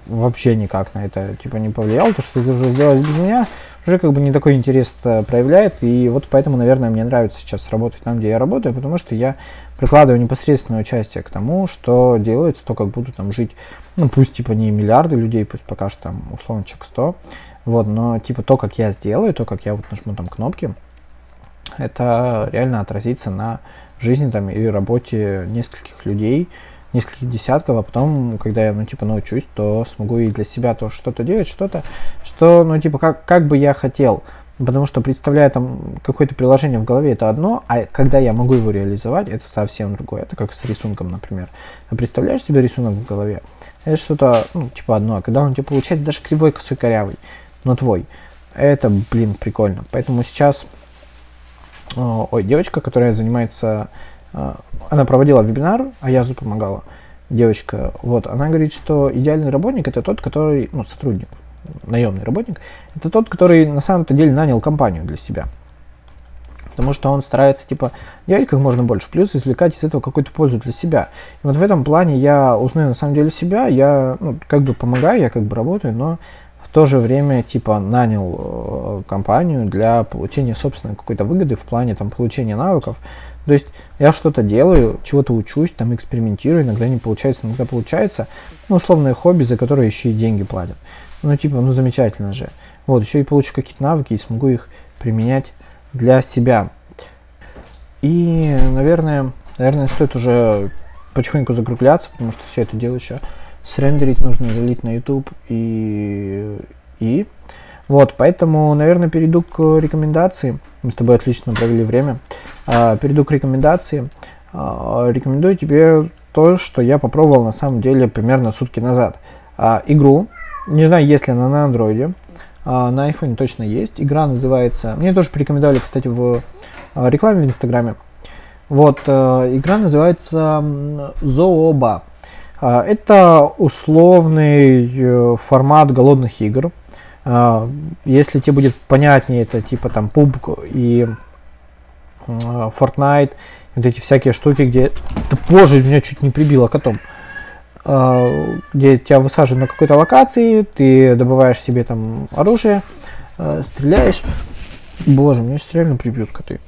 вообще никак на это, типа, не повлиял, то, что это уже сделать без меня, уже как бы не такой интерес проявляет. И вот поэтому, наверное, мне нравится сейчас работать там, где я работаю, потому что я прикладываю непосредственное участие к тому, что делается, то, как буду там жить, ну, пусть, типа, не миллиарды людей, пусть пока что там, условно, человек 100, вот, но, типа, то, как я сделаю, то, как я вот нажму там кнопки, это реально отразится на жизни там и работе нескольких людей, нескольких десятков, а потом, когда я, ну, типа, научусь, то смогу и для себя то что-то делать, что-то, что, ну, типа, как, как бы я хотел. Потому что представляя там какое-то приложение в голове, это одно, а когда я могу его реализовать, это совсем другое. Это как с рисунком, например. Ты представляешь себе рисунок в голове? Это что-то, ну, типа одно. А когда он тебе получается даже кривой, косой, корявый, но твой, это, блин, прикольно. Поэтому сейчас ой, девочка, которая занимается, а, она проводила вебинар, а я помогала, девочка, вот, она говорит, что идеальный работник это тот, который, ну, сотрудник, наемный работник, это тот, который на самом-то деле нанял компанию для себя. Потому что он старается, типа, делать как можно больше, плюс извлекать из этого какую-то пользу для себя. И вот в этом плане я узнаю на самом деле себя, я, ну, как бы помогаю, я как бы работаю, но то же время типа нанял э, компанию для получения собственной какой-то выгоды в плане там получения навыков. То есть я что-то делаю, чего-то учусь, там экспериментирую, иногда не получается, иногда получается. Ну, условное хобби, за которое еще и деньги платят. Ну, типа, ну замечательно же. Вот, еще и получу какие-то навыки и смогу их применять для себя. И, наверное, наверное, стоит уже потихоньку закругляться, потому что все это дело еще срендерить нужно, залить на YouTube и, и. Вот, поэтому, наверное, перейду к рекомендации. Мы с тобой отлично провели время. А, перейду к рекомендации. А, рекомендую тебе то, что я попробовал на самом деле примерно сутки назад. А, игру, не знаю, есть ли она на андроиде, на iPhone точно есть. Игра называется... Мне тоже порекомендовали, кстати, в рекламе в Инстаграме. Вот, э, игра называется Zooba. А, это условный э, формат голодных игр. Если тебе будет понятнее, это типа там PUBG и Fortnite, вот эти всякие штуки, где... Да, боже, меня чуть не прибило котом. А, где тебя высаживают на какой-то локации, ты добываешь себе там оружие, а, стреляешь. Боже, меня сейчас реально прибьют коты.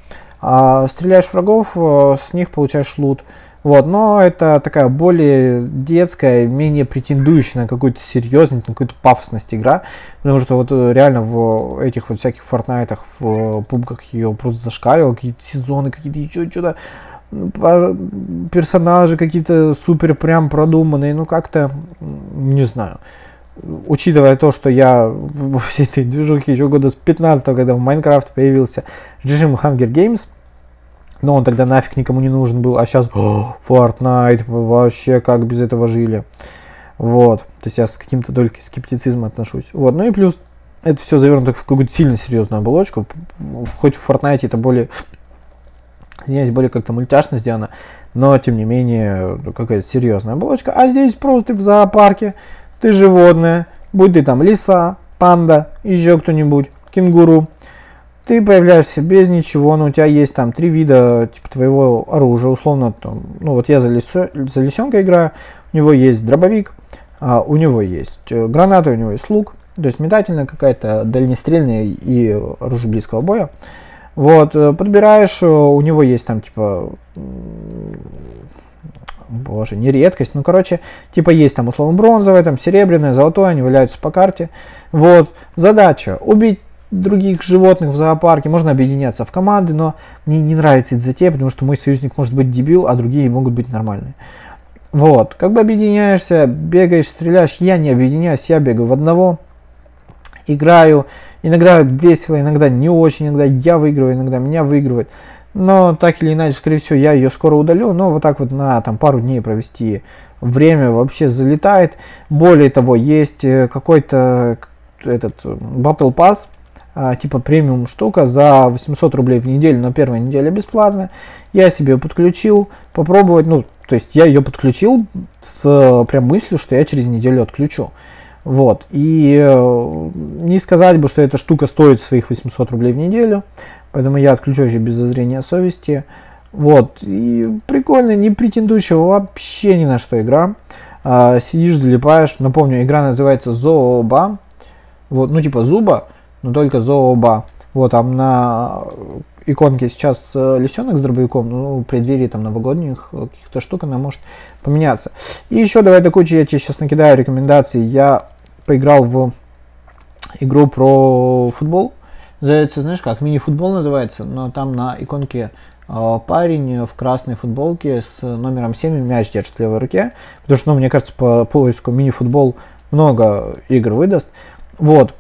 А, стреляешь врагов, а, с них получаешь лут. Вот, но это такая более детская, менее претендующая на какую-то серьезность, на какую-то пафосность игра. Потому что вот э, реально в этих вот всяких фортнайтах, в пубках ее просто зашкаливал, какие-то сезоны, какие-то еще что-то персонажи какие-то супер прям продуманные, ну как-то, не знаю. Учитывая то, что я во всей этой движухе еще года с 15 когда в Майнкрафт появился режим Hunger Games, но он тогда нафиг никому не нужен был, а сейчас Fortnite, вообще как без этого жили. Вот, то есть я с каким-то только скептицизмом отношусь. Вот, ну и плюс это все завернуто в какую-то сильно серьезную оболочку. Хоть в Fortnite это более извиняюсь, более как-то мультяшно сделано, но тем не менее какая-то серьезная оболочка. А здесь просто в зоопарке, ты животное, будь ты там лиса, панда, еще кто-нибудь, кенгуру, ты появляешься без ничего, но у тебя есть там три вида типа твоего оружия, условно, там, ну вот я за, лисо, за лисенка играю, у него есть дробовик, а у него есть э, граната, у него есть лук, то есть метательная какая-то, дальнестрельная и оружие близкого боя. Вот, э, подбираешь, э, у него есть там типа боже, не редкость, ну, короче, типа есть там условно бронзовое, там серебряное, золотое, они валяются по карте. Вот, задача, убить других животных в зоопарке, можно объединяться в команды, но мне не нравится это затея, потому что мой союзник может быть дебил, а другие могут быть нормальные. Вот, как бы объединяешься, бегаешь, стреляешь, я не объединяюсь, я бегаю в одного, играю, Иногда весело, иногда не очень, иногда я выигрываю, иногда меня выигрывает. Но так или иначе, скорее всего, я ее скоро удалю, но вот так вот на там, пару дней провести время вообще залетает. Более того, есть э, какой-то этот Battle Pass, типа премиум штука за 800 рублей в неделю на первой неделе бесплатно. Я себе ее подключил, попробовать, ну, то есть я ее подключил с прям мыслью, что я через неделю отключу. Вот. И э, не сказать бы, что эта штука стоит своих 800 рублей в неделю. Поэтому я отключу еще без зазрения совести. Вот. И прикольно, не претендующая вообще ни на что игра. А, сидишь, залипаешь. Напомню, игра называется Зооба. Вот, ну типа зуба, но только Зооба. Вот, там на иконке сейчас э, лисенок с дробовиком, ну, в преддверии там новогодних каких-то штук она может поменяться. И еще давай до кучи я тебе сейчас накидаю рекомендаций. Я поиграл в игру про футбол. Называется, знаешь как, мини-футбол называется, но там на иконке э, парень в красной футболке с номером 7 мяч держит в левой руке. Потому что, ну, мне кажется, по поиску мини-футбол много игр выдаст. Вот.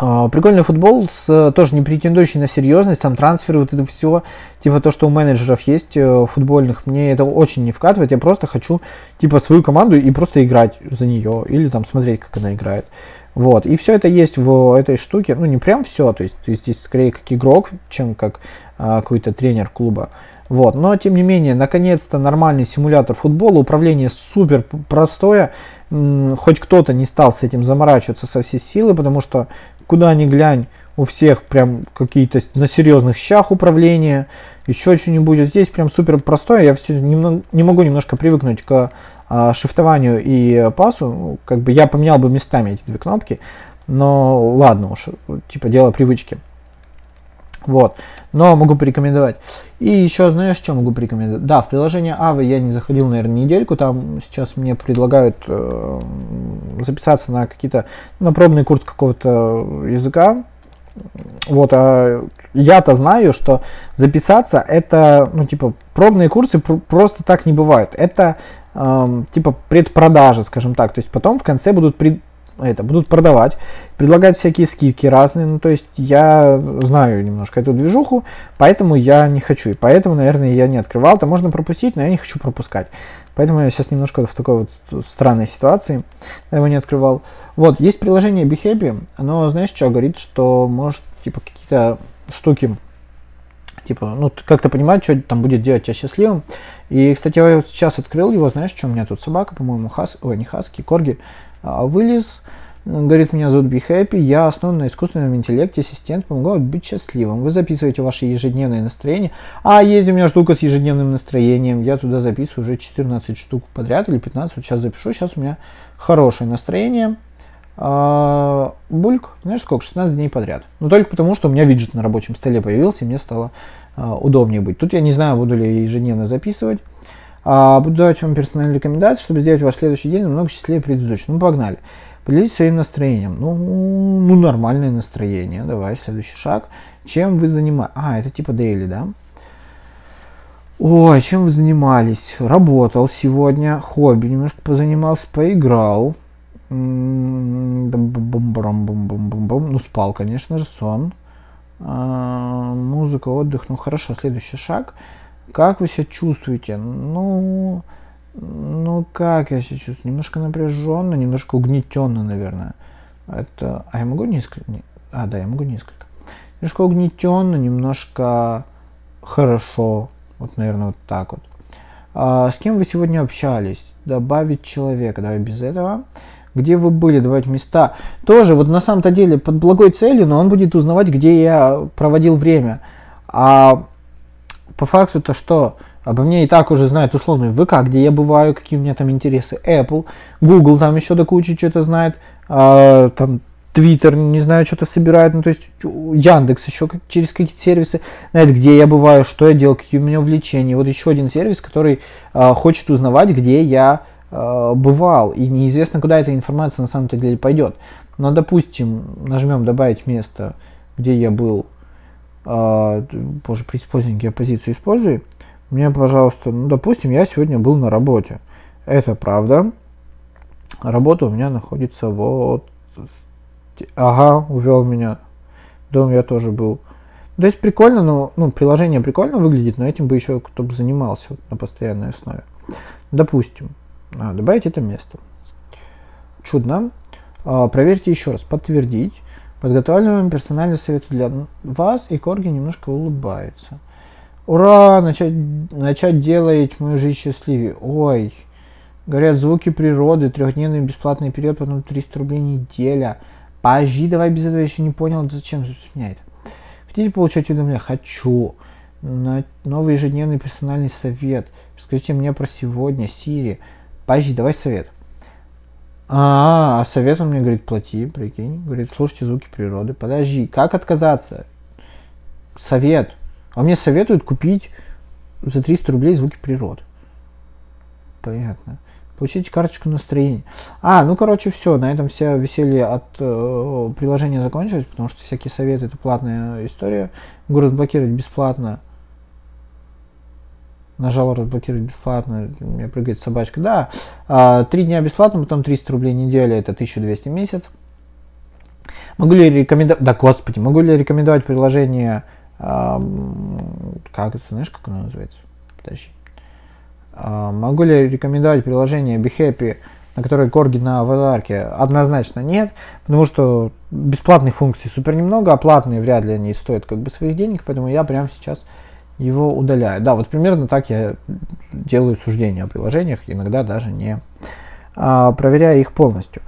Uh, прикольный футбол, с, тоже не претендующий на серьезность, там трансферы, вот это все, типа то, что у менеджеров есть uh, футбольных, мне это очень не вкатывает, я просто хочу, типа, свою команду и просто играть за нее, или там смотреть, как она играет. Вот, и все это есть в этой штуке, ну не прям все, то есть ты здесь скорее как игрок, чем как uh, какой-то тренер клуба. Вот, но тем не менее, наконец-то нормальный симулятор футбола, управление супер простое, хоть кто-то не стал с этим заморачиваться со всей силы, потому что куда ни глянь, у всех прям какие-то на серьезных щах управления, еще что-нибудь. Здесь прям супер простое, я все немного, не могу немножко привыкнуть к а, шифтованию и пасу. Ну, как бы я поменял бы местами эти две кнопки, но ладно уж, типа дело привычки. Вот. Но могу порекомендовать. И еще, знаешь, что могу порекомендовать? Да, в приложение Авы я не заходил, наверное, недельку. Там сейчас мне предлагают э, записаться на какие-то, на пробный курс какого-то языка. Вот, а я-то знаю, что записаться это, ну, типа, пробные курсы пр- просто так не бывают. Это, э, типа, предпродажа, скажем так. То есть потом в конце будут при, это, будут продавать, предлагать всякие скидки разные. Ну, то есть я знаю немножко эту движуху, поэтому я не хочу. И поэтому, наверное, я не открывал. Это можно пропустить, но я не хочу пропускать. Поэтому я сейчас немножко в такой вот странной ситуации. Я его не открывал. Вот, есть приложение BeHappy. Оно, знаешь, что говорит, что может, типа, какие-то штуки типа, ну, как-то понимать, что там будет делать тебя счастливым. И, кстати, я вот сейчас открыл его, знаешь, что у меня тут собака, по-моему, хас, ой, не хаски, корги, вылез, говорит, меня зовут Be Happy, я основан на искусственном интеллекте, ассистент, помогаю быть счастливым. Вы записываете ваше ежедневное настроение. А, есть у меня штука с ежедневным настроением, я туда записываю уже 14 штук подряд или 15, вот сейчас запишу, сейчас у меня хорошее настроение. А, бульк, знаешь сколько, 16 дней подряд. Но только потому, что у меня виджет на рабочем столе появился, и мне стало а, удобнее быть. Тут я не знаю, буду ли ежедневно записывать. А, буду давать вам персональные рекомендации, чтобы сделать ваш следующий день намного счастливее предыдущего. Ну, погнали. Поделитесь своим настроением. Ну, ну, нормальное настроение. Давай, следующий шаг. Чем вы занимаетесь? А, это типа дейли, да? Ой, чем вы занимались? Работал сегодня, хобби немножко позанимался, поиграл. Ну, спал, конечно же, сон. А, музыка, отдых. Ну, хорошо, следующий шаг. Как вы себя чувствуете? Ну, ну, как я себя чувствую? Немножко напряженно, немножко угнетенно, наверное. Это... А я могу несколько? А, да, я могу несколько. Немножко угнетенно, немножко хорошо. Вот, наверное, вот так вот. А, с кем вы сегодня общались? Добавить человека. Давай без этого где вы были, давать места. Тоже вот на самом-то деле под благой целью, но он будет узнавать, где я проводил время. А по факту-то что? Обо мне и так уже знает условно ВК, где я бываю, какие у меня там интересы, Apple, Google там еще до кучи что-то знает, а, там Твиттер, не знаю, что-то собирает, ну то есть Яндекс еще как, через какие-то сервисы знает, где я бываю, что я делал, какие у меня увлечения. Вот еще один сервис, который а, хочет узнавать, где я Э, бывал, и неизвестно, куда эта информация на самом-то деле пойдет. Но, допустим, нажмем «Добавить место», где я был, э, боже, при использовании геопозицию используй, мне, пожалуйста, ну, допустим, я сегодня был на работе. Это правда. Работа у меня находится вот... Ага, увел меня. Дом я тоже был. То есть прикольно, но ну, приложение прикольно выглядит, но этим бы еще кто-то занимался вот, на постоянной основе. Допустим, а, добавить это место. Чудно. А, проверьте еще раз. Подтвердить. Подготовленный персональный совет для вас, и Корги немножко улыбается. Ура! Начать, начать делать мою жизнь счастливее. Ой. Говорят, звуки природы, трехдневный бесплатный период, потом 300 рублей неделя. Подожди, давай без этого еще не понял, зачем меня это. Хотите получать уведомления? Хочу. Новый ежедневный персональный совет. Скажите мне про сегодня, Сири. Подожди, давай совет. А, а совет он мне говорит, плати, прикинь. Говорит, слушайте звуки природы. Подожди, как отказаться? Совет. А мне советуют купить за 300 рублей звуки природы. Понятно. Получите карточку настроения. А, ну короче, все, на этом все веселье от э, приложения закончилось, потому что всякие советы это платная история. Могу разблокировать бесплатно нажал разблокировать бесплатно, у меня прыгает собачка. Да, а, три дня бесплатно, потом 300 рублей неделя, это 1200 в месяц. Могу ли рекомендовать, да господи, могу ли рекомендовать приложение, как это, знаешь, как оно называется? Подожди. А, могу ли рекомендовать приложение BeHappy, на которой корги на аватарке? Однозначно нет, потому что бесплатных функций супер немного, а платные вряд ли они стоят как бы своих денег, поэтому я прямо сейчас его удаляю. Да, вот примерно так я делаю суждения о приложениях, иногда даже не а, проверяя их полностью.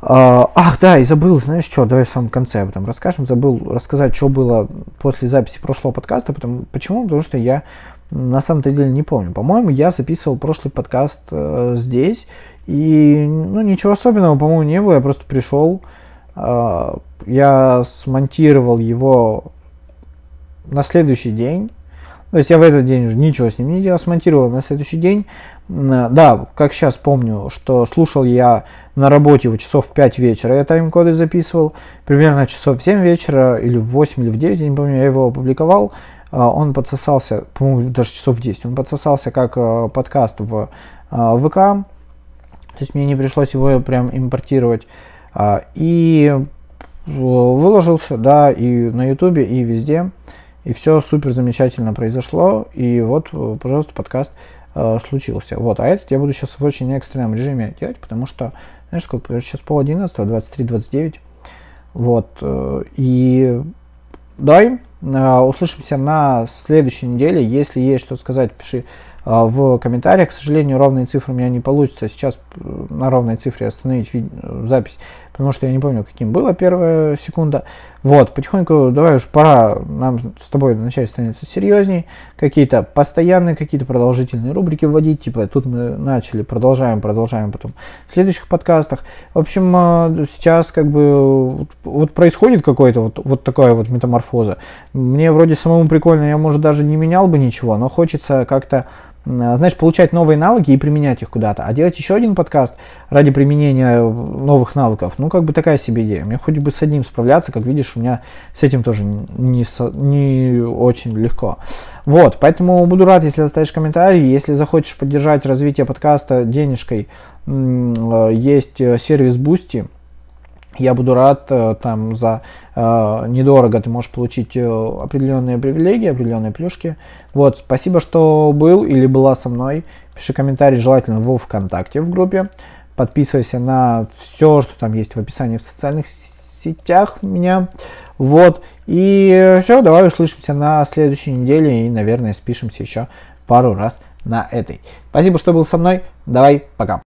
А, ах, да, и забыл, знаешь что, давай в самом конце об этом расскажем. Забыл рассказать, что было после записи прошлого подкаста. Потому, почему? Потому что я на самом-то деле не помню. По-моему, я записывал прошлый подкаст э, здесь, и ну, ничего особенного, по-моему, не было. Я просто пришел, э, я смонтировал его на следующий день, то есть я в этот день уже ничего с ним не делал, смонтировал на следующий день. Да, как сейчас помню, что слушал я на работе в часов в 5 вечера, я тайм-коды записывал, примерно часов в 7 вечера, или в 8, или в 9, я не помню, я его опубликовал, а, он подсосался, по-моему, даже часов в 10, он подсосался как э, подкаст в а, ВК, то есть мне не пришлось его прям импортировать А, и выложился, да, и на ютубе, и везде. И все супер замечательно произошло. И вот, пожалуйста, подкаст э, случился. Вот, а этот я буду сейчас в очень экстренном режиме делать, потому что, знаешь, сколько, сейчас пол одиннадцатого, 23-29. Вот, э, и давай э, услышимся на следующей неделе. Если есть что сказать, пиши в комментариях. К сожалению, ровные цифры у меня не получится сейчас э, на ровной цифре остановить э, запись, потому что я не помню, каким была первая секунда. Вот, потихоньку, давай уж пора нам с тобой начать становиться серьезней, какие-то постоянные, какие-то продолжительные рубрики вводить, типа тут мы начали, продолжаем, продолжаем потом в следующих подкастах. В общем, э, сейчас как бы вот происходит какой-то вот, вот такая вот метаморфоза. Мне вроде самому прикольно, я, может, даже не менял бы ничего, но хочется как-то а, знаешь, получать новые навыки и применять их куда-то. А делать еще один подкаст ради применения новых навыков, ну, как бы такая себе идея. Мне хоть бы с одним справляться, как видишь, у меня с этим тоже не, не очень легко. Вот, поэтому буду рад, если оставишь комментарий. Если захочешь поддержать развитие подкаста денежкой, э, есть э, сервис Boosty я буду рад, э, там за э, недорого ты можешь получить э, определенные привилегии, определенные плюшки. Вот, спасибо, что был или была со мной. Пиши комментарий, желательно во ВКонтакте в группе. Подписывайся на все, что там есть в описании в социальных сетях меня. Вот, и все, давай услышимся на следующей неделе и, наверное, спишемся еще пару раз на этой. Спасибо, что был со мной. Давай, пока.